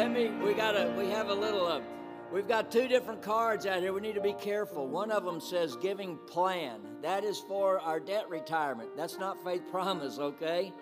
Let me, we got a, we have a little, uh, we've got two different cards out here. We need to be careful. One of them says giving plan. That is for our debt retirement. That's not faith promise, okay?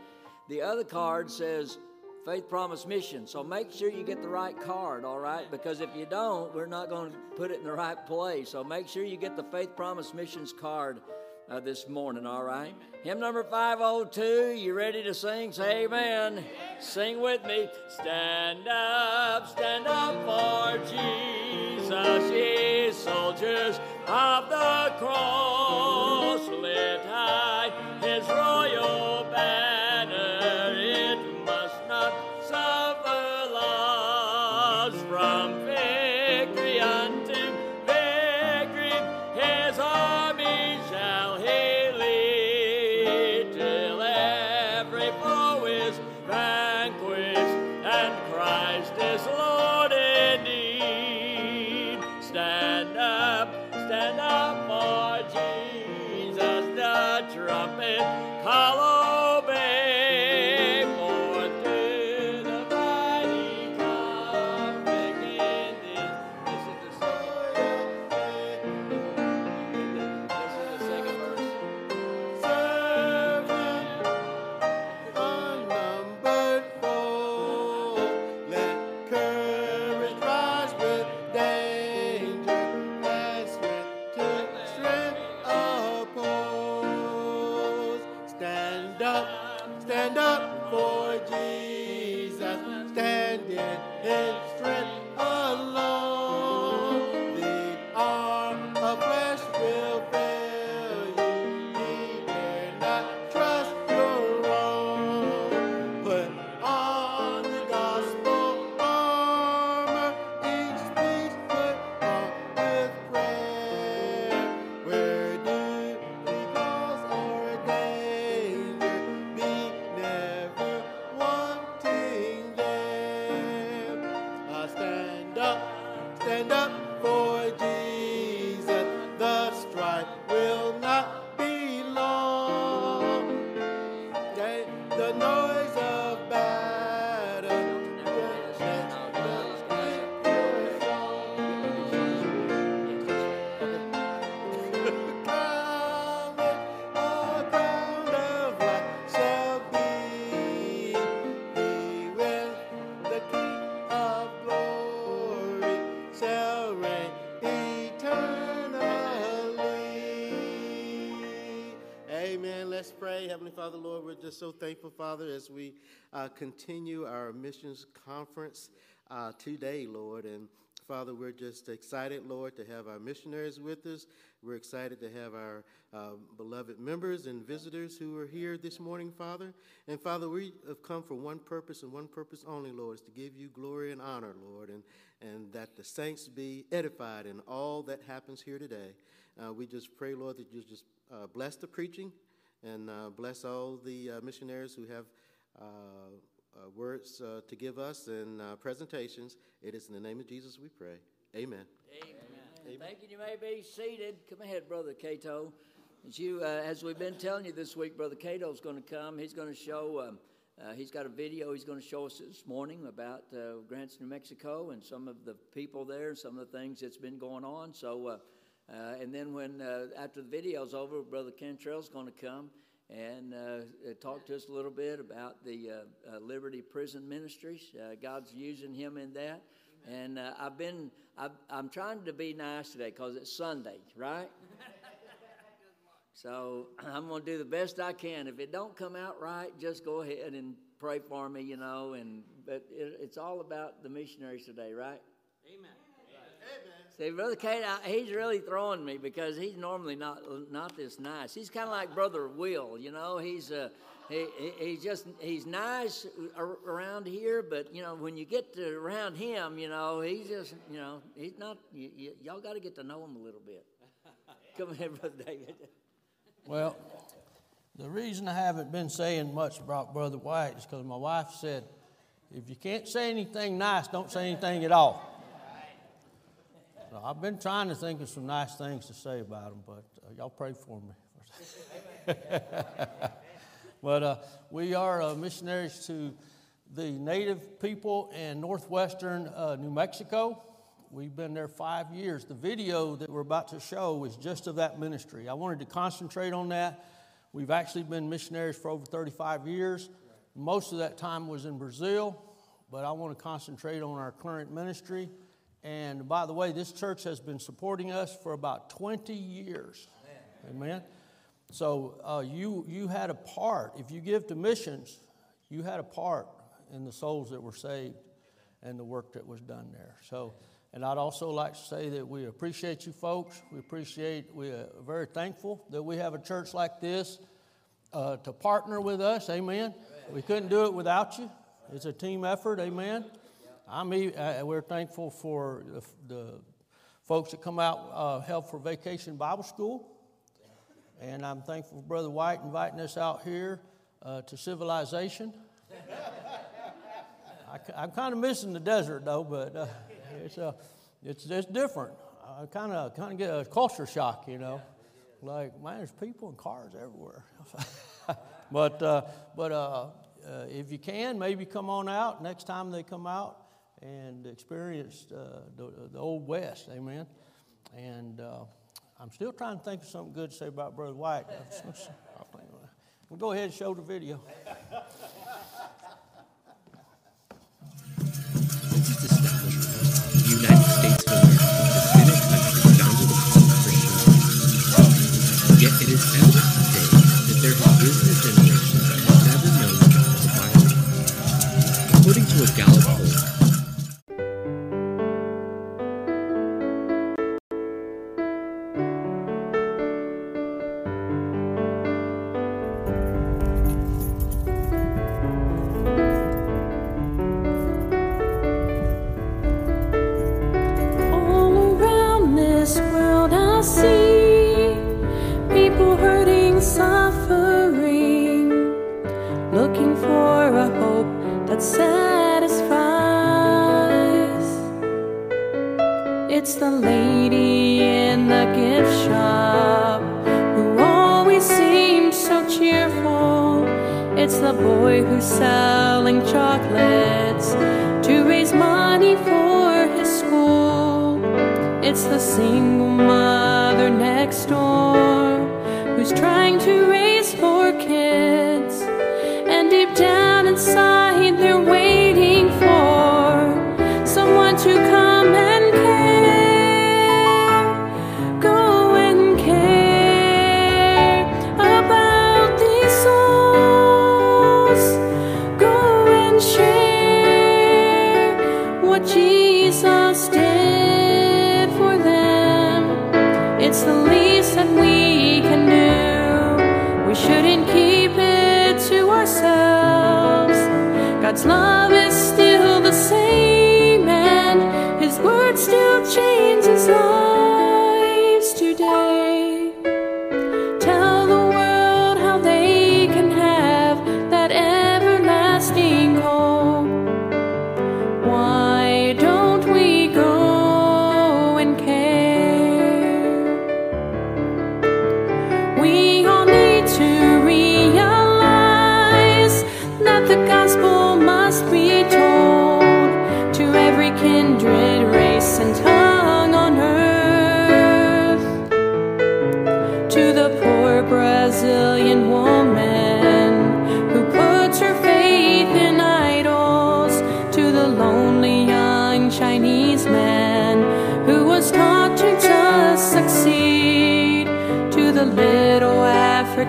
The other card says faith promise mission. So make sure you get the right card, all right? Because if you don't, we're not going to put it in the right place. So make sure you get the faith promise missions card uh, this morning, all right? Hymn number 502, you ready to sing? Say amen. Sing with me. Stand up, stand up for Jesus, ye soldiers of the cross. Lift high his royal Amen. Let's pray. Heavenly Father, Lord, we're just so thankful, Father, as we uh, continue our missions conference uh, today, Lord. And Father, we're just excited, Lord, to have our missionaries with us. We're excited to have our uh, beloved members and visitors who are here this morning, Father. And Father, we have come for one purpose and one purpose only, Lord, is to give you glory and honor, Lord, and, and that the saints be edified in all that happens here today. Uh, we just pray, Lord, that you just uh, bless the preaching and uh, bless all the uh, missionaries who have uh, uh, words uh, to give us and presentations. It is in the name of Jesus we pray. Amen. Amen. Thank you. You may be seated. Come ahead, Brother Cato. As you, as we've been telling you this week, Brother Cato's going to come. He's going to show. Um, uh, he's got a video he's going to show us this morning about uh, Grants, New Mexico, and some of the people there, some of the things that's been going on. So, uh, uh, and then when uh, after the video's over, Brother Cantrell's going to come and uh, talk to us a little bit about the uh, uh, Liberty Prison Ministries. Uh, God's using him in that. And uh, I've been, I've, I'm trying to be nice today because it's Sunday, right? so I'm going to do the best I can. If it don't come out right, just go ahead and pray for me, you know. And but it, it's all about the missionaries today, right? See, Brother Kate, I, he's really throwing me because he's normally not not this nice. He's kind of like Brother Will, you know. He's uh, he, he he's just he's nice ar- around here, but you know when you get to around him, you know he's just you know he's not. Y- y- y'all got to get to know him a little bit. Come here, Brother David. Well, the reason I haven't been saying much about Brother White is because my wife said, if you can't say anything nice, don't say anything at all. I've been trying to think of some nice things to say about him, but uh, y'all pray for me. But uh, we are uh, missionaries to the native people in northwestern uh, New Mexico. We've been there five years. The video that we're about to show is just of that ministry. I wanted to concentrate on that. We've actually been missionaries for over 35 years. Most of that time was in Brazil, but I want to concentrate on our current ministry. And by the way, this church has been supporting us for about 20 years. Amen. Amen. So uh, you, you had a part, if you give to missions, you had a part in the souls that were saved and the work that was done there. So, and I'd also like to say that we appreciate you folks. We appreciate, we are very thankful that we have a church like this uh, to partner with us. Amen. We couldn't do it without you. It's a team effort. Amen. I'm, uh, we're thankful for the, the folks that come out uh, help for Vacation Bible School. And I'm thankful for Brother White inviting us out here uh, to civilization. I, am kind of missing the desert though, but uh, it's, uh, it's, it's different. I kind of kind of get a culture shock, you know. Like, man, there's people and cars everywhere. but uh, but uh, uh, if you can, maybe come on out next time they come out and experienced uh, the, the old West. Amen. And uh, I'm still trying to think of something good to say about Brother White. we'll go ahead and show the video. Of America poll,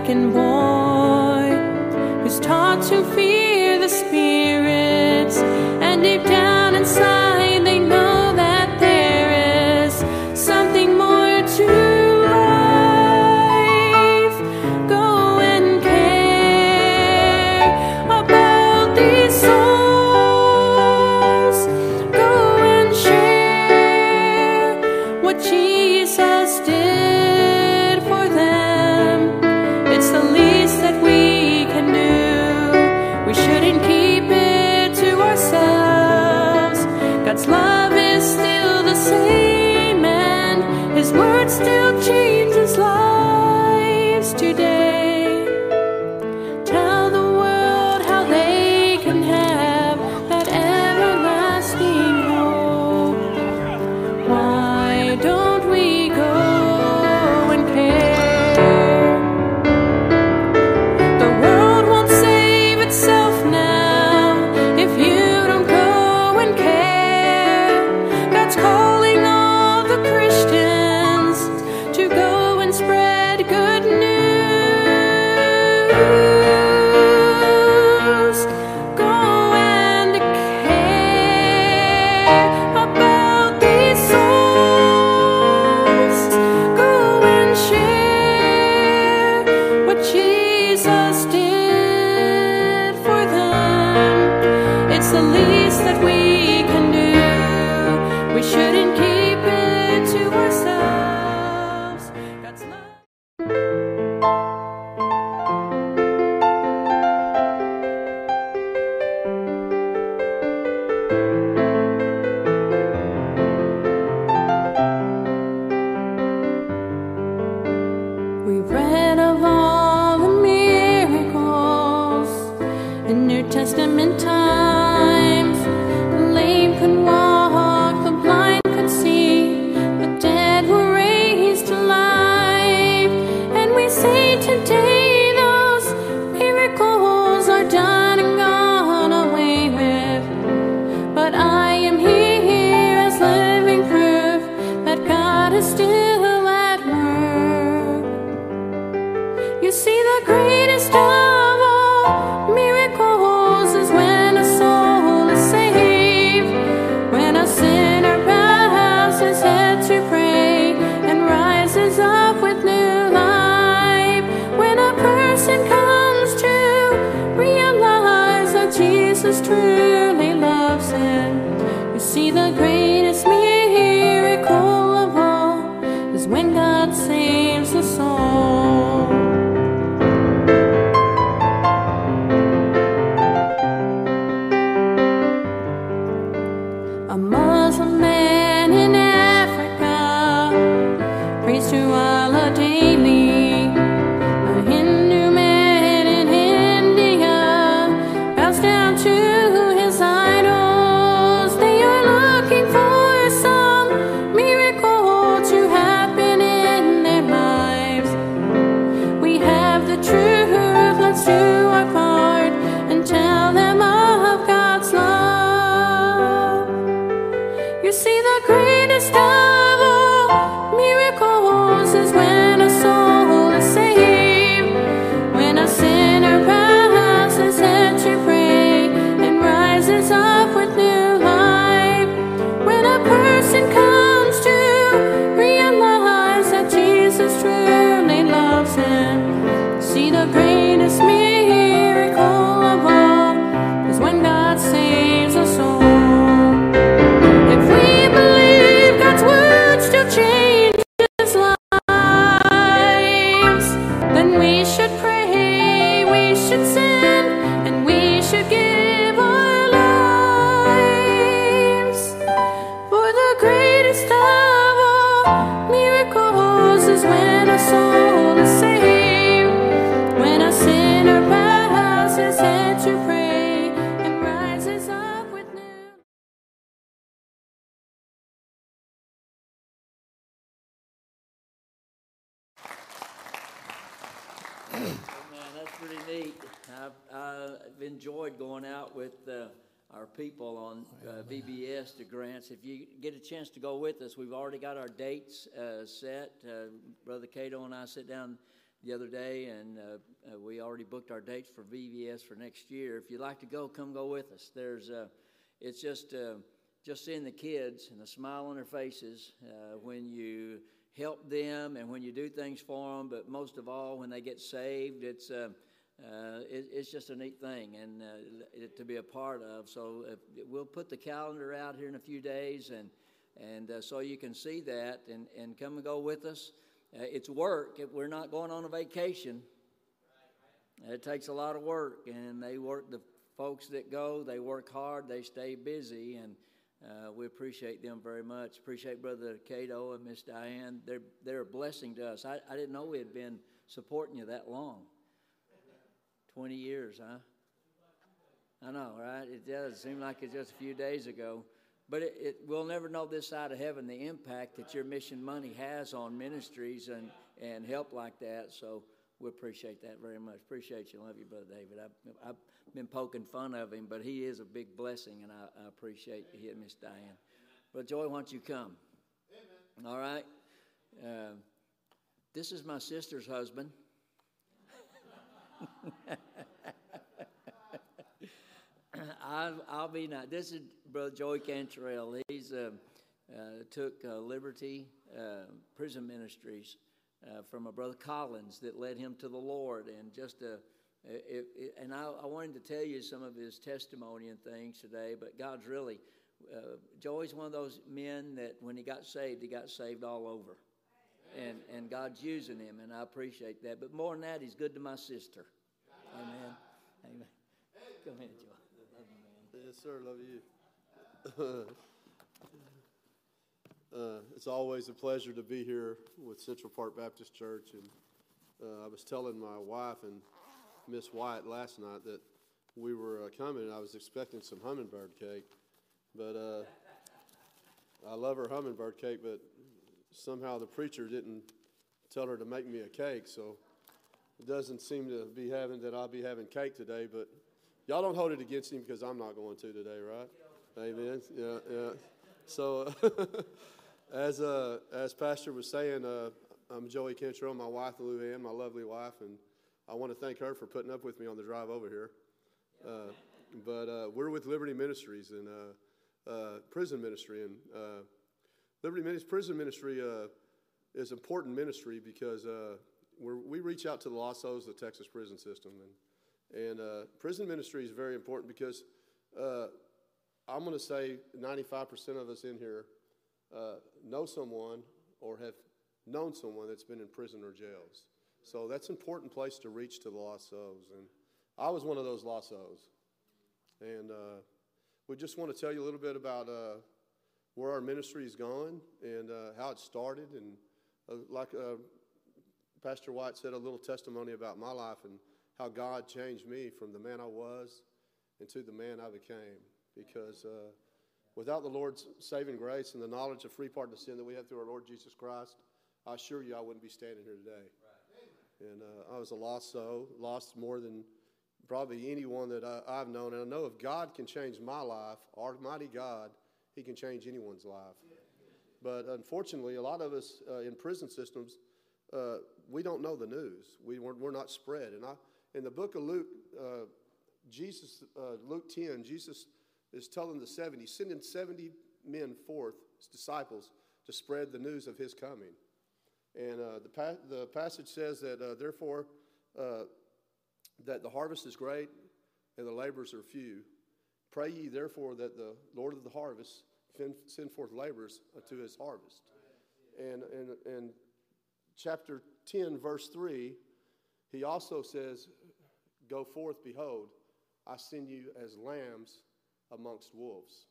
African boy still change. Out with uh, our people on uh, VBS to Grants. If you get a chance to go with us, we've already got our dates uh, set. Uh, Brother Cato and I sit down the other day, and uh, uh, we already booked our dates for VBS for next year. If you'd like to go, come go with us. There's, uh, it's just, uh, just seeing the kids and the smile on their faces uh, when you help them and when you do things for them, but most of all, when they get saved, it's, uh, uh, it, it's just a neat thing and uh, it, to be a part of. So uh, we'll put the calendar out here in a few days, and, and uh, so you can see that and, and come and go with us. Uh, it's work. We're not going on a vacation. It takes a lot of work, and they work. The folks that go, they work hard. They stay busy, and uh, we appreciate them very much. Appreciate Brother Cato and Miss Diane. They're they're a blessing to us. I, I didn't know we had been supporting you that long. Twenty years, huh? I know, right? It does seem like it's just a few days ago. But it, it, we'll never know this side of heaven the impact that your mission money has on ministries and, and help like that. So we appreciate that very much. Appreciate you. Love you, Brother David. I've, I've been poking fun of him, but he is a big blessing, and I, I appreciate and Miss Diane. But Joey, why don't you come? All right. Uh, this is my sister's husband. I'll, I'll be not. This is Brother Joey Cantrell. He's uh, uh, took uh, Liberty uh, Prison Ministries uh, from a brother Collins that led him to the Lord, and just a If, if, and I, I wanted to tell you some of his testimony and things today, but God's really, uh, Joey's one of those men that when he got saved, he got saved all over. And, and God's using him, and I appreciate that. But more than that, he's good to my sister. Amen. Amen. Go ahead, Joey. Yes, sir. Love you. uh, it's always a pleasure to be here with Central Park Baptist Church. And uh, I was telling my wife and Miss White last night that we were uh, coming, and I was expecting some hummingbird cake. But uh, I love her hummingbird cake, but somehow the preacher didn't tell her to make me a cake, so it doesn't seem to be having that I'll be having cake today. But y'all don't hold it against him because I'm not going to today, right? Amen. Yeah, yeah. So, as uh, as Pastor was saying, uh, I'm Joey Cantrell, my wife Lou Ann, my lovely wife, and I want to thank her for putting up with me on the drive over here. Uh, but uh, we're with Liberty Ministries and uh, uh, prison ministry, and Liberty Ministries prison ministry is important ministry because we reach out to the lost souls of the Texas prison system, and and uh, prison ministry is very important because uh, I'm going to say 95% of us in here uh, know someone or have known someone that's been in prison or jails. So that's an important place to reach to the lost souls, and I was one of those lost souls, and uh, we just want to tell you a little bit about uh, where our ministry is going and uh, how it started, and like Pastor White said, a little testimony about my life. And how God changed me from the man I was into the man I became. Because uh, without the Lord's saving grace and the knowledge of free pardon of sin that we have through our Lord Jesus Christ, I assure you I wouldn't be standing here today. And uh, I was a lost soul, lost more than probably anyone that I, I've known. And I know if God can change my life, Almighty God, He can change anyone's life. But unfortunately, a lot of us uh, in prison systems, uh, we don't know the news. We, we're, we're not spread. And I, in the book of Luke, uh, Jesus, uh, Luke 10, Jesus is telling the 70, sending 70 men forth, his disciples, to spread the news of his coming. And uh, the, pa- the passage says that, uh, therefore, uh, that the harvest is great and the laborers are few. Pray ye, therefore, that the Lord of the harvest fin- send forth laborers to his harvest. And, and, and chapter 10, verse 3, he also says, Go forth, behold, I send you as lambs amongst wolves.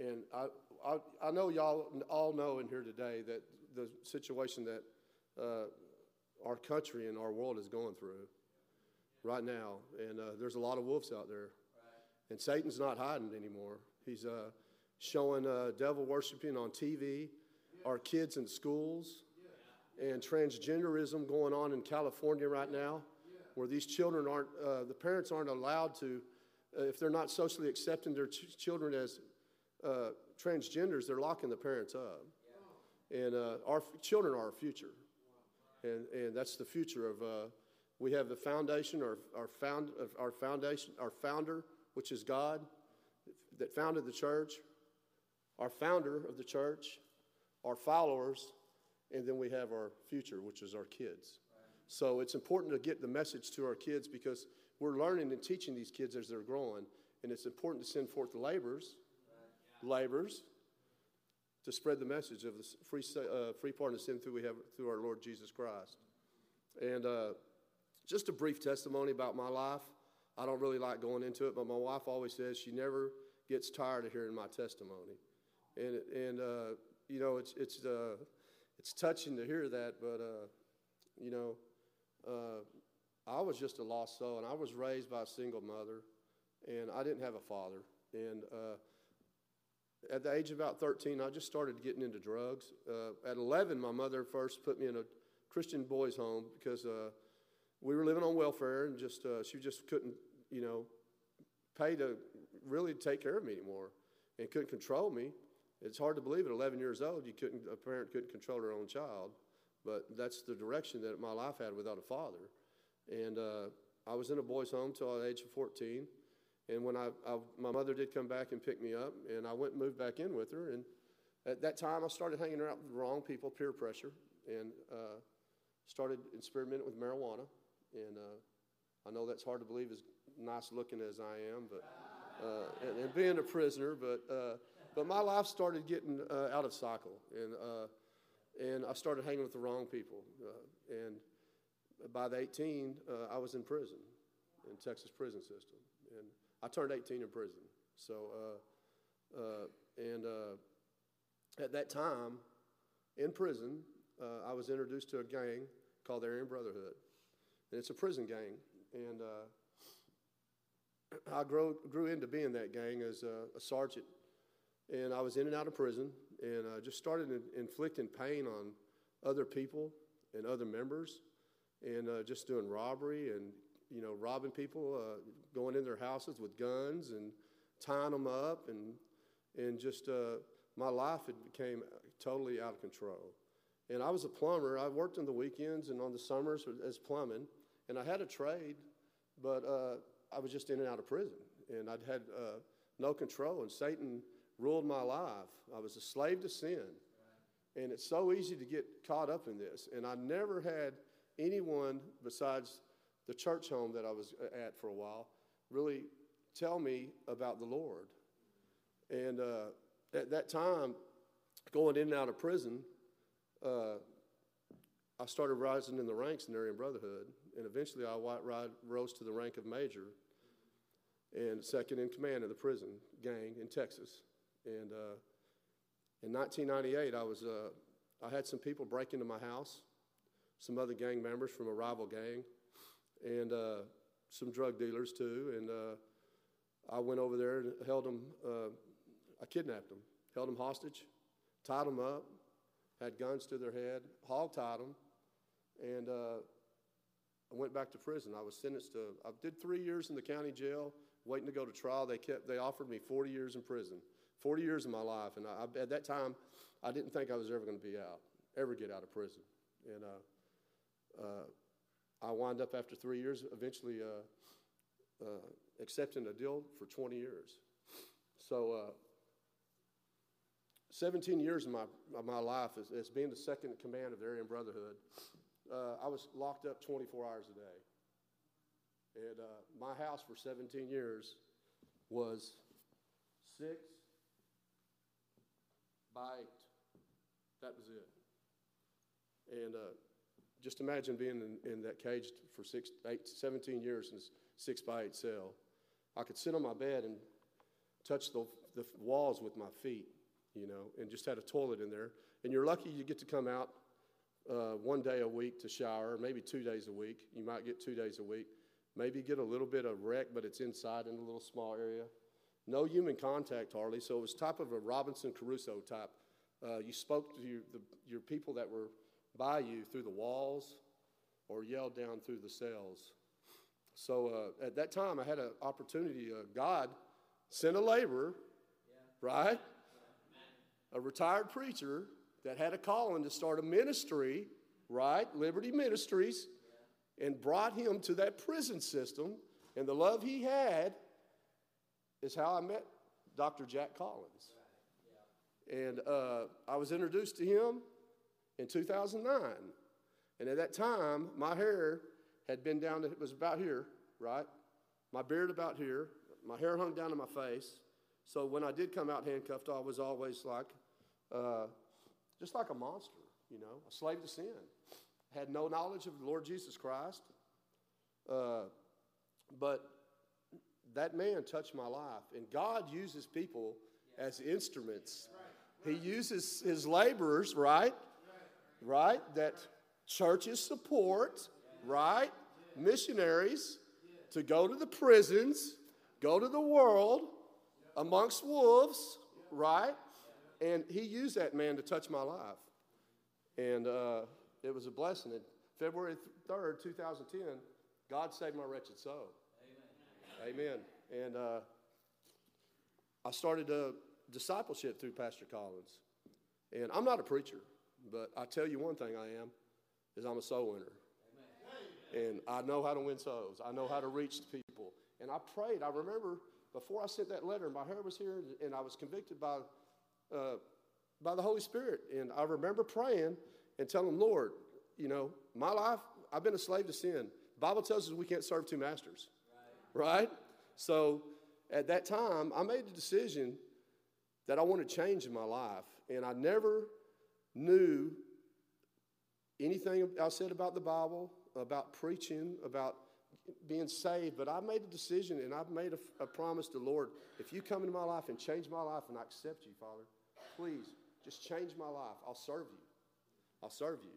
And I, I, I know y'all all know in here today that the situation that uh, our country and our world is going through right now. And uh, there's a lot of wolves out there. And Satan's not hiding anymore. He's uh, showing uh, devil worshiping on TV, our kids in schools, and transgenderism going on in California right now, where these children aren't, uh, the parents aren't allowed to, uh, if they're not socially accepting their ch- children as uh, transgenders, they're locking the parents up. And uh, our f- children are our future. And, and that's the future of, uh, we have the foundation, our, our, found, our foundation, our founder, which is God, that founded the church, our founder of the church, our followers, and then we have our future, which is our kids. So it's important to get the message to our kids because we're learning and teaching these kids as they're growing, and it's important to send forth the laborers, laborers, to spread the message of the free, uh, free pardon of sin through we have through our Lord Jesus Christ. And uh, just a brief testimony about my life. I don't really like going into it, but my wife always says she never gets tired of hearing my testimony. And, and uh, you know, it's, it's, uh, it's touching to hear that, but, uh, you know, uh, I was just a lost soul, and I was raised by a single mother, and I didn't have a father. And uh, at the age of about 13, I just started getting into drugs. Uh, at 11, my mother first put me in a Christian boys' home because uh, we were living on welfare, and just uh, she just couldn't, you know, pay to really take care of me anymore, and couldn't control me. It's hard to believe at 11 years old, you couldn't a parent couldn't control their own child, but that's the direction that my life had without a father. And uh, I was in a boys' home till the age of 14. And when I, I, my mother did come back and pick me up, and I went and moved back in with her. And at that time, I started hanging around with the wrong people, peer pressure, and uh, started experimenting with marijuana. And uh, I know that's hard to believe, as nice looking as I am, but uh, and, and, being a prisoner. But uh, but my life started getting uh, out of cycle, and uh, and I started hanging with the wrong people. Uh, and by the 18, uh, I was in prison, in Texas prison system, and I turned 18 in prison. So and at that time, in prison, I was introduced to a gang called the Aryan Brotherhood, and it's a prison gang and I grew, grew into being that gang as a, a, sergeant. And I was in and out of prison and uh, just started in, inflicting pain on other people and other members and uh, just doing robbery and, you know, robbing people, uh, going in their houses with guns and tying them up. And, and just uh, my life had became totally out of control. And I was a plumber. I worked on the weekends and on the summers as plumbing. And I had a trade, but uh, I was just in and out of prison. And I'd had uh, no control, and Satan ruled my life. I was a slave to sin. And it's so easy to get caught up in this. And I never had anyone besides the church home that I was uh, at for a while really tell me about the Lord. And uh, at that time, going in and out of prison, uh, I started rising in the ranks in the Aryan Brotherhood and eventually I rose to the rank of major and second in command of the prison gang in Texas. And uh, in 1998, I was uh, I had some people break into my house, some other gang members from a rival gang, and uh, some drug dealers too. And uh, I went over there and held them. Uh, I kidnapped them, held them hostage, tied them up, had guns to their head, hog tied them, and uh, I went back to prison. I was sentenced to, I did three years in the county jail, waiting to go to trial. They kept, they offered me 40 years in prison, 40 years of my life. And I, at that time, I didn't think I was ever going to be out, ever get out of prison. And uh, uh, I wound up after three years, eventually uh, uh accepting a deal for 20 years. So, uh, 17 years of my, of my life as, as being the second in command of the Aryan Brotherhood uh, I was locked up 24 hours a day. And my house for 17 years was six by eight. That was it. And uh, just imagine being in, in, that cage for six, eight, 17 years in a six by eight cell. I could sit on my bed and touch the, the walls with my feet, you know, and just had a toilet in there. And you're lucky you get to come out uh, one day a week to shower, maybe two days a week. You might get two days a week. Maybe get a little bit of rec, but it's inside in a little small area. No human contact hardly, so it was type of a Robinson Crusoe type. Uh, you spoke to your, the, your people that were by you through the walls or yelled down through the cells. So uh, at that time, I had an opportunity. Uh, God sent a laborer, yeah. right? A retired preacher that had a calling to start a ministry, right? Liberty Ministries, and brought him to that prison system. And the love he had is how I met Dr. Jack Collins. And uh, I was introduced to him in 2009. And at that time, my hair had been down to, it was about here, right? My beard about here. My hair hung down to my face. So when I did come out handcuffed, I was always like, uh, just like a monster, you know, a slave to sin. Had no knowledge of the Lord Jesus Christ. Uh, but that man touched my life. And God uses people as instruments. He uses his laborers, right? Right? That churches support, right? Missionaries to go to the prisons, go to the world amongst wolves, right? And he used that man to touch my life. And uh, it was a blessing. And February 3rd, 2010, God saved my wretched soul. Amen. And uh, I started a discipleship through Pastor Collins. And I'm not a preacher, but I tell you one thing I am, is I'm a soul winner. And I know how to win souls. I know how to reach the people. And I prayed. I remember before I sent that letter, my hair was here, and I was convicted by uh, by the Holy Spirit. And I remember praying and telling Lord, you know, my life, I've been a slave to sin. Bible tells us we can't serve two masters, right? So at that time, I made the decision that I wanted to change in my life, and I never knew anything I said about the Bible, about preaching, about being saved, but I made a decision and I've made a, a promise to Lord. If you come into my life and change my life and I accept you, Father, please just change my life. I'll serve you. I'll serve you.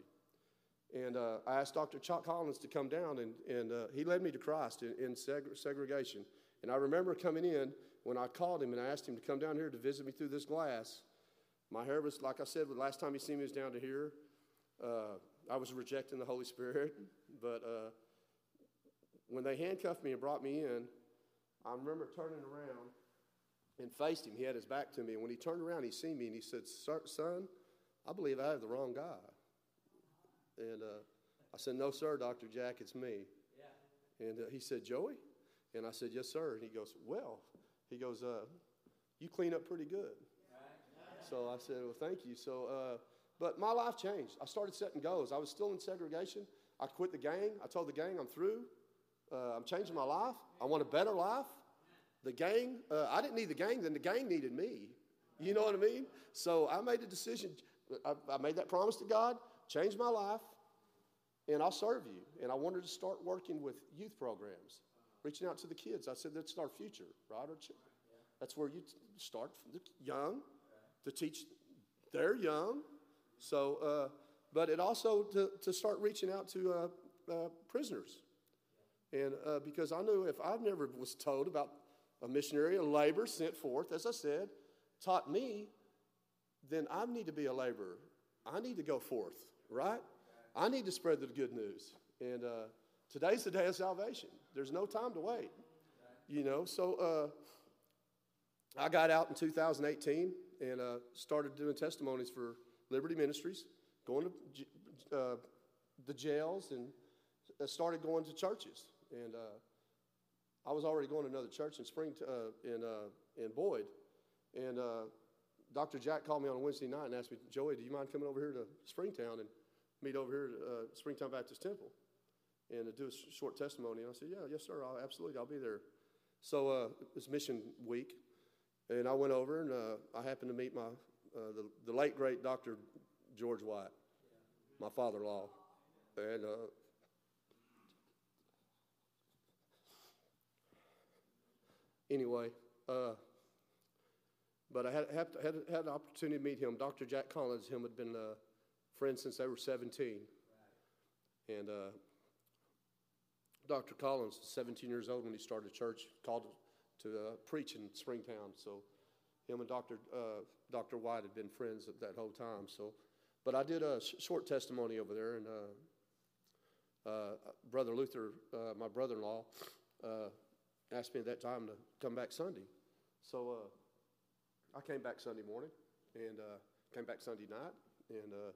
And uh, I asked Dr. Jack Collins to come down, and, and uh, he led me to Christ in, in seg- segregation. And I remember coming in when I called him and I asked him to come down here to visit me through this glass. My hair was, like I said, the last time he seen me was down to here. Uh, I was rejecting the Holy Spirit, but uh, when they handcuffed me and brought me in, I remember turning around and faced him. He had his back to me. And when he turned around, he seen me and he said, Son, I believe I have the wrong guy. And uh, I said, No, sir, Dr. Jack, it's me. Yeah. And uh, he said, Joey? And I said, Yes, sir. And he goes, Well, he goes, uh, You clean up pretty good. So I said, Well, thank you. So, uh, but my life changed. I started setting goals. I was still in segregation. I quit the gang. I told the gang I'm through. Uh, I'm changing my life. I want a better life. The gang, uh, I didn't need the gang, then the gang needed me. You know what I mean? So I made a decision. I, I made that promise to God, change my life, and I'll serve you. And I wanted to start working with youth programs, reaching out to the kids. I said, that's our future, right? That's where you start from the young to teach. They're young. So, uh, but it also to, to start reaching out to uh, uh, prisoners and uh, because I knew if I never was told about a missionary, a labor sent forth, as I said, taught me, then I need to be a laborer. I need to go forth, right? I need to spread the good news. And uh, today's the day of salvation. There's no time to wait, you know. So uh, I got out in 2018 and uh, started doing testimonies for Liberty Ministries, going to uh, the jails and uh, started going to churches. And uh, I was already going to another church in Spring uh, in uh, in Boyd, and uh, Dr. Jack called me on a Wednesday night and asked me, Joey, do you mind coming over here to Springtown and meet over here at uh, Springtown Baptist Temple and to do a short testimony? And I said, Yeah, yes, sir, I'll, absolutely, I'll be there. So uh, it was Mission Week, and I went over and I happened to meet my the, the late great Dr. George White, my father-in-law, and anyway, uh, but I had, had, had, had an opportunity to meet him. Dr. Jack Collins, him had been uh, friends since they were 17. And uh, Dr. Collins was 17 years old when he started church, called to uh, preach in Springtown. So him and Dr. Uh, Dr. White had been friends at that whole time. So, but I did a sh- short testimony over there, and uh, uh, Brother Luther, my brother-in-law, asked me at that time to come back Sunday. So I came back Sunday morning and uh, came back Sunday night, and uh,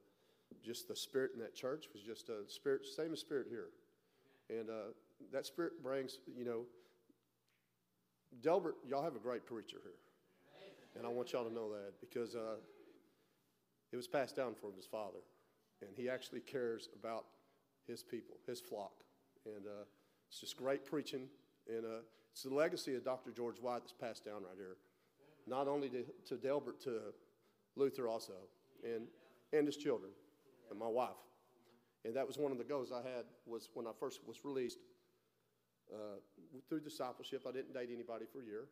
just the spirit in that church was just a spirit, same as spirit here. And uh, that spirit brings, you know, Delbert, y'all have a great preacher here. And I want y'all to know that because uh, it was passed down from his father. And he actually cares about his people, his flock. And uh, it's just great preaching. And uh, it's the legacy of Dr. George White that's passed down right here. Not only to, to Delbert, to Luther also, and, and his children, and my wife. And that was one of the goals I had was when I first was released uh, through discipleship. I didn't date anybody for a year.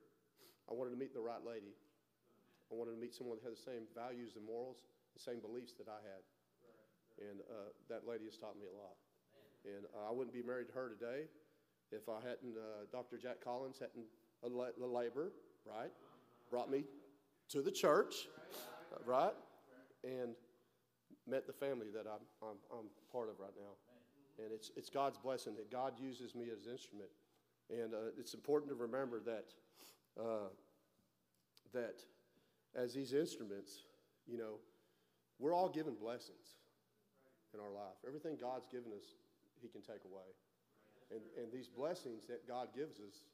I wanted to meet the right lady. I wanted to meet someone that had the same values and morals, the same beliefs that I had. And uh, that lady has taught me a lot. And uh, I wouldn't be married to her today if I hadn't, uh, Dr. Jack Collins hadn't, a la- labor, right, brought me to the church, right, and met the family that I'm, I'm, I'm part of right now. And it's, it's God's blessing that God uses me as an instrument. And uh, it's important to remember that, uh, that as these instruments, you know, we're all given blessings in our life. Everything God's given us, He can take away. And, and these blessings that God gives us,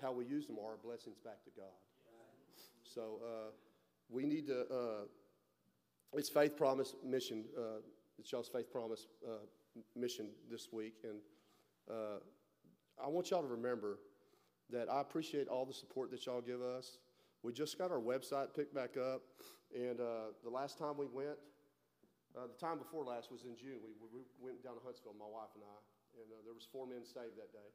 how we use them are blessings back to God. So uh, we need to, uh, it's Faith Promise Mission, uh, it's y'all's Faith Promise uh, mission this week. And uh, I want y'all to remember that I appreciate all the support that y'all give us. We just got our website picked back up, and uh, the last time we went, the time before last was in June. We, we went down to Huntsville, my wife and I, and there was four men saved that day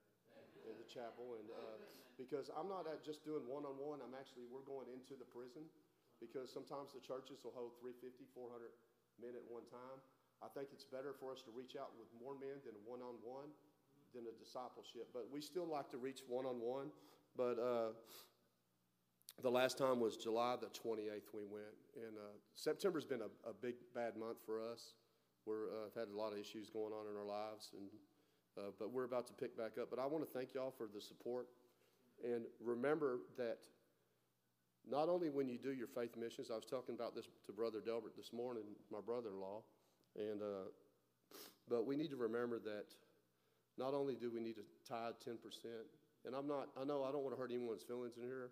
in the chapel. And uh, because I'm not at just doing one-on-one, I'm actually we're going into the prison because sometimes the churches will hold 350, 400 men at one time. I think it's better for us to reach out with more men than one-on-one than a discipleship. But we still like to reach one-on-one. But uh, the last time was July the 28th we went. And uh, September's been a, a, big, bad month for us. We've uh, had a lot of issues going on in our lives, and, uh, but we're about to pick back up. But I want to thank y'all for the support. And remember that not only when you do your faith missions, I was talking about this to Brother Delbert this morning, my brother in law, and, uh, but we need to remember that not only do we need to tithe 10%, and I'm not, I know I don't want to hurt anyone's feelings in here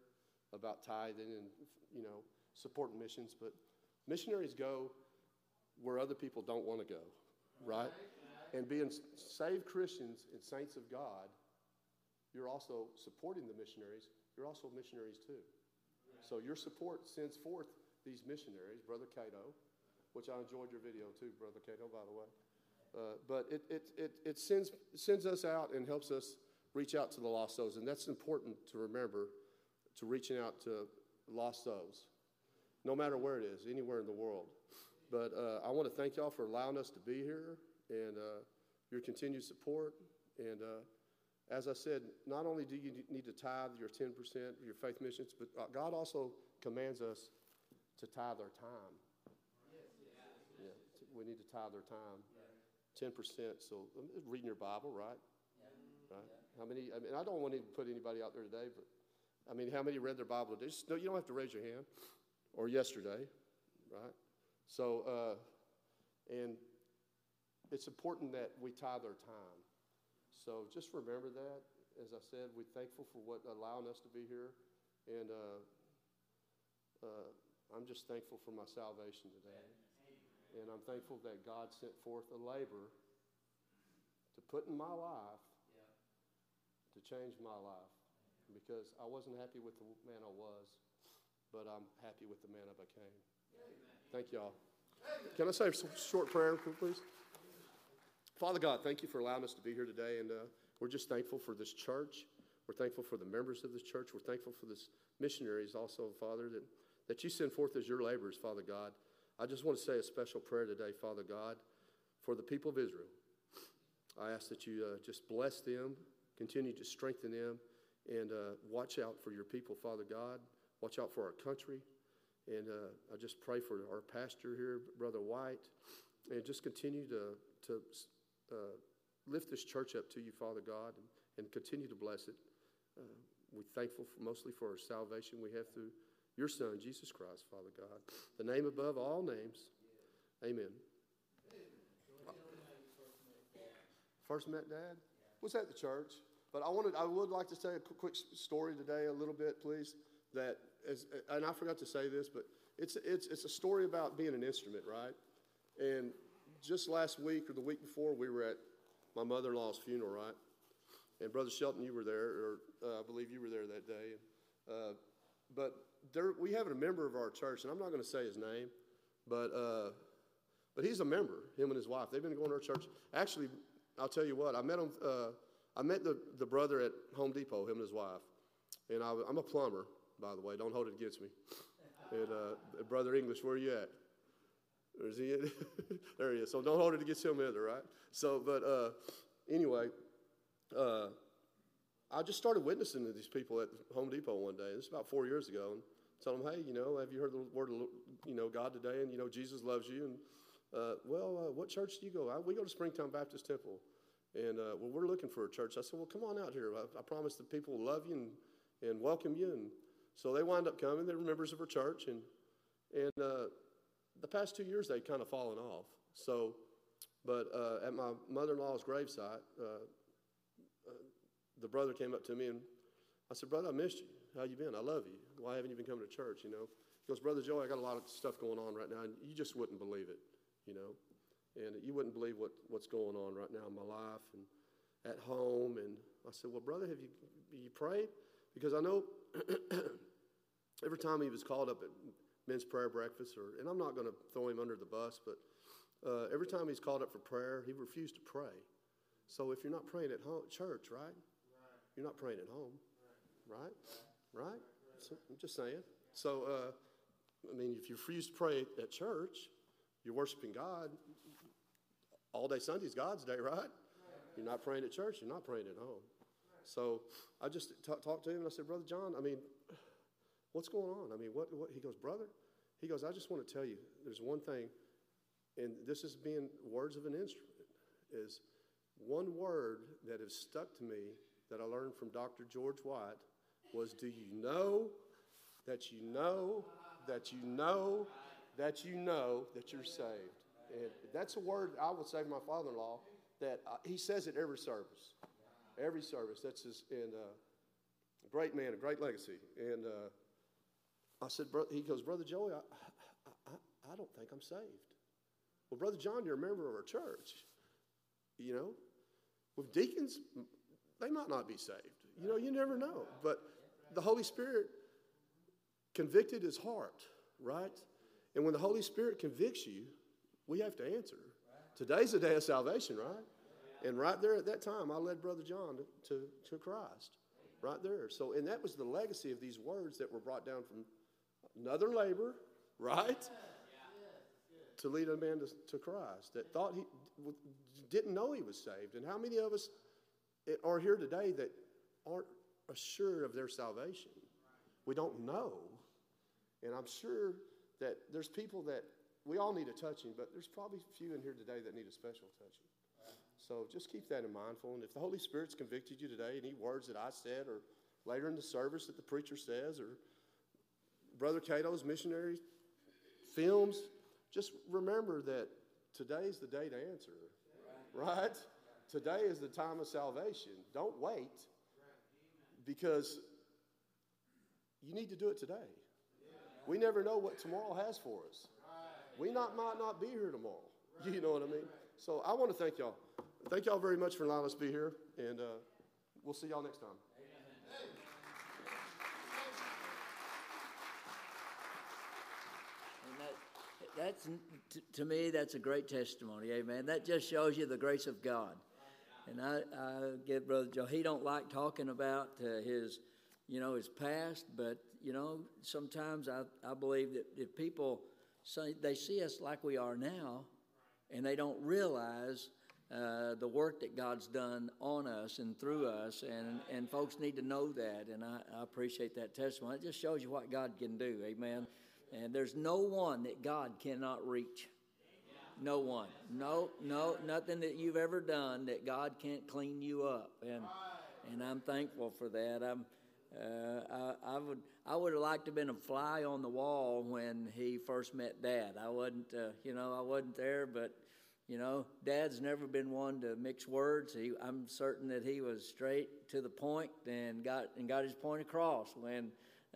about tithing and, you know, supporting missions, but missionaries go where other people don't want to go, right? And being saved Christians and saints of God, you're also supporting the missionaries. You're also missionaries too. So your support sends forth these missionaries, Brother Cato, which I enjoyed your video too, Brother Cato, by the way. Uh, but it, it, it, it sends, sends us out and helps us reach out to the lost souls. And that's important to remember to reaching out to lost souls, no matter where it is, anywhere in the world. But uh, I want to thank y'all for allowing us to be here and uh, your continued support. And uh, as I said, not only do you need to tithe your 10% of your faith missions, but uh, God also commands us to tithe our time. Yeah, we need to tithe our time. 10%. So reading your Bible, right? Right. How many? I mean, I don't want to put anybody out there today, but I mean, how many read their Bible today? No, you don't have to raise your hand. Or yesterday, right? So, uh, and it's important that we tithe our time. So just remember that. As I said, we're thankful for what allowing us to be here, and uh, uh, I'm just thankful for my salvation today. And I'm thankful that God sent forth a labor to put in my life to change my life because I wasn't happy with the man I was, but I'm happy with the man I became. Thank y'all. Can I say a short prayer, please? Father God, thank you for allowing us to be here today, and uh, we're just thankful for this church. We're thankful for the members of this church. We're thankful for this missionaries also, Father, that, that you send forth as your laborers, Father God. I just want to say a special prayer today, Father God, for the people of Israel. I ask that you uh, just bless them, continue to strengthen them, and uh, watch out for your people, Father God. Watch out for our country. And uh, I just pray for our pastor here, Brother White, and just continue to, to uh, lift this church up to you, Father God, and, and continue to bless it. Uh, we're thankful for, mostly for our salvation we have through your Son, Jesus Christ, Father God. The name above all names. Amen. First met Dad? Was at the church. But I wanted, I would like to say a quick story today, a little bit, please. That is, and I forgot to say this, but it's it's it's a story about being an instrument, right? And just last week or the week before, we were at my mother-in-law's funeral, right? And Brother Shelton, you were there, or uh, I believe you were there that day. Uh, but there, we have a member of our church, and I'm not going to say his name, but uh, but he's a member. Him and his wife, they've been going to our church. Actually, I'll tell you what, I met him uh, I met the, the brother at Home Depot, him and his wife. And I, am a plumber, by the way. Don't hold it against me. And uh, Brother English, where are you at? Is he? there he is. So don't hold it against him either, right? So, but uh, anyway, uh, I just started witnessing to these people at Home Depot one day. This is about four years ago, and tell them, hey, you know, have you heard the word of you know God today? And you know, Jesus loves you. And uh, well, uh, what church do you go? I, we go to Springtown Baptist Temple. And uh, well, we're looking for a church. I said, well, come on out here. I, I promise the people will love you and, and welcome you. And so they wind up coming. They're members of our church. And, and uh, the past two years, they've kind of fallen off. So, but uh, at my mother-in-law's gravesite, uh, uh, the brother came up to me and I said, brother, I missed you. How you been? I love you. Why haven't you been coming to church, you know? He goes, brother Joe, I got a lot of stuff going on right now, and you just wouldn't believe it, you know? And you wouldn't believe what, what's going on right now in my life. And, at home. And I said, Well, brother, have you, you prayed? Because I know every time he was called up at men's prayer breakfast, or, and I'm not going to throw him under the bus, but uh, every time he's called up for prayer, he refused to pray. So if you're not praying at home, church, right? right. You're not praying at home, right? Right? right? So, I'm just saying. So, uh, I mean, if you refuse to pray at church, you're worshiping God. All day Sunday's God's day, right? You're not praying at church, you're not praying at home. So I just t- talked to him and I said, Brother John, I mean, what's going on? I mean, what, what? He goes, Brother, he goes, I just want to tell you, there's one thing, and this is being words of an instrument, is one word that has stuck to me that I learned from Dr. George White was, Do you know that you know that you know that you know that you're saved? And that's a word I would say to my father in law that uh, he says it every service. Every service. That's his, and uh, great man, a great legacy. And uh, I said, bro, he goes, Brother Joey, I, I, I don't think I'm saved. Well, Brother John, you're a member of our church. You know, with deacons, they might not be saved. You know, you never know. But the Holy Spirit convicted his heart, right? And when the Holy Spirit convicts you, we have to answer. Today's the day of salvation, right? And right there at that time, I led Brother John to, to, to Christ. Right there. So, and that was the legacy of these words that were brought down from another labor, right? To lead a man to, to Christ that thought he didn't know he was saved. And how many of us are here today that aren't assured of their salvation? We don't know. And I'm sure that there's people that we all need a touching, but there's probably few in here today that need a special touching. So just keep that in mind. And if the Holy Spirit's convicted you today, any words that I said, or later in the service that the preacher says, or Brother Cato's missionary films, just remember that today's the day to answer. Right? Today is the time of salvation. Don't wait because you need to do it today. We never know what tomorrow has for us. We not, might not be here tomorrow. You know what I mean? So I want to thank y'all. Thank y'all very much for allowing us to be here, and uh, we'll see y'all next time. That's to me that's a great testimony amen that just shows you the grace of god and i, I get brother joe he don't like talking about uh, his you know his past but you know sometimes i, I believe that if people say they see us like we are now and they don't realize uh, the work that God's done on us and through us, and, and folks need to know that, and I, I appreciate that testimony. It just shows you what God can do, amen. And there's no one that God cannot reach. No one. No, no, nothing that you've ever done that God can't clean you up. And and I'm thankful for that. I'm uh, I, I, would I would have liked to have been a fly on the wall when he first met Dad. I wasn't, uh, you know, I wasn't there, but you know, Dad's never been one to mix words. He, I'm certain that he was straight to the point and got and got his point across when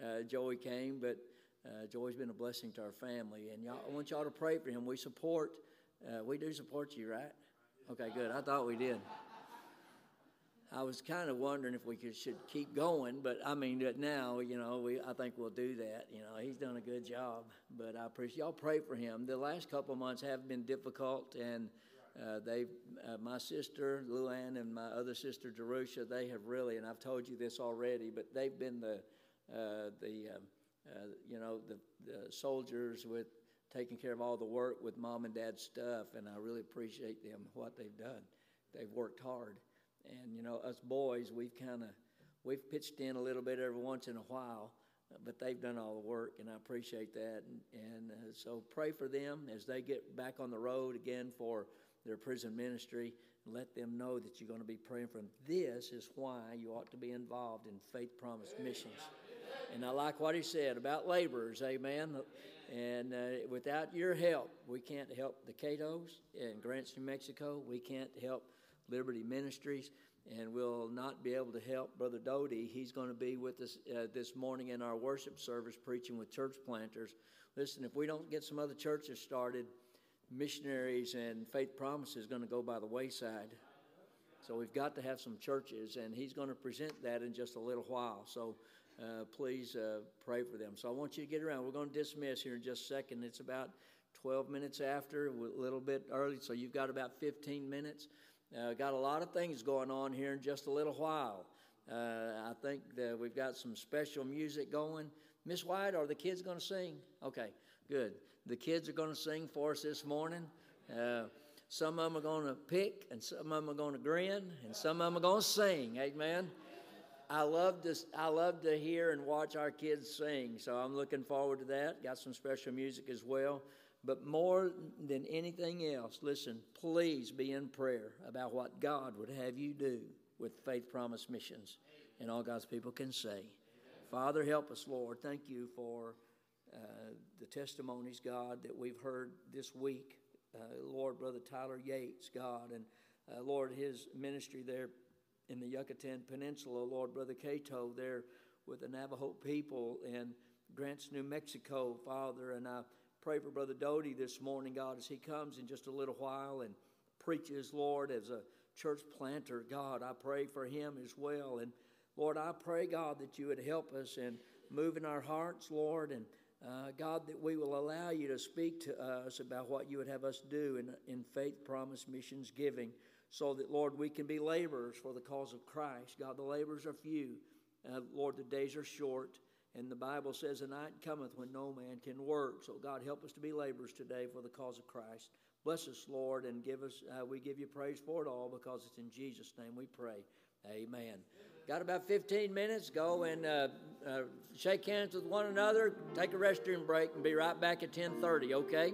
uh, Joey came. But uh, Joey's been a blessing to our family, and y'all, I want y'all to pray for him. We support, uh, we do support you, right? Okay, good. I thought we did. I was kind of wondering if we could, should keep going, but I mean, now, you know, we, I think we'll do that. You know, he's done a good job, but I appreciate y'all pray for him. The last couple months have been difficult, and uh, they, uh, my sister Luann and my other sister Jerusha, they have really, and I've told you this already, but they've been the, uh, the, um, uh, you know, the, the soldiers with taking care of all the work with mom and dad's stuff, and I really appreciate them what they've done. They've worked hard and you know, us boys, we've kind of we've pitched in a little bit every once in a while, but they've done all the work, and I appreciate that. And, and uh, so pray for them as they get back on the road again for their prison ministry. Let them know that you're going to be praying for them. This is why you ought to be involved in Faith Promise missions. And I like what he said about laborers, amen. And uh, without your help, we can't help the Catos in Grants, New Mexico. We can't help Liberty Ministries, and we'll not be able to help Brother Doty. He's going to be with us uh, this morning in our worship service preaching with church planters. Listen, if we don't get some other churches started, missionaries and faith promise is going to go by the wayside. So we've got to have some churches, and he's going to present that in just a little while. So uh, please uh, pray for them. So I want you to get around. We're going to dismiss here in just a second. It's about 12 minutes after, a little bit early, so you've got about 15 minutes. Uh, got a lot of things going on here in just a little while. Uh, I think that we've got some special music going. Miss White, are the kids going to sing? Okay, good. The kids are going to sing for us this morning. Uh, some of them are going to pick, and some of them are going to grin, and some of them are going to sing. Amen. I love to I love to hear and watch our kids sing, so I'm looking forward to that. Got some special music as well. But more than anything else, listen, please be in prayer about what God would have you do with Faith Promise Missions. And all God's people can say, Father, help us, Lord. Thank you for uh, the testimonies, God, that we've heard this week. Uh, Lord, Brother Tyler Yates, God, and uh, Lord, his ministry there in the Yucatan Peninsula, Lord, Brother Cato there with the Navajo people in Grants, New Mexico, Father, and I pray for Brother Doty this morning, God, as he comes in just a little while and preaches, Lord, as a church planter. God, I pray for him as well. And Lord, I pray, God, that you would help us in our hearts, Lord, and uh, God, that we will allow you to speak to us about what you would have us do in, in faith, promise, missions, giving, so that, Lord, we can be laborers for the cause of Christ. God, the laborers are few. Uh, Lord, the days are short. And the Bible says, The night cometh when no man can work. So, God, help us to be laborers today for the cause of Christ. Bless us, Lord, and give us, uh, we give you praise for it all because it's in Jesus' name we pray. Amen. Got about 15 minutes. Go and uh, uh, shake hands with one another, take a restroom break, and be right back at 10:30. Okay.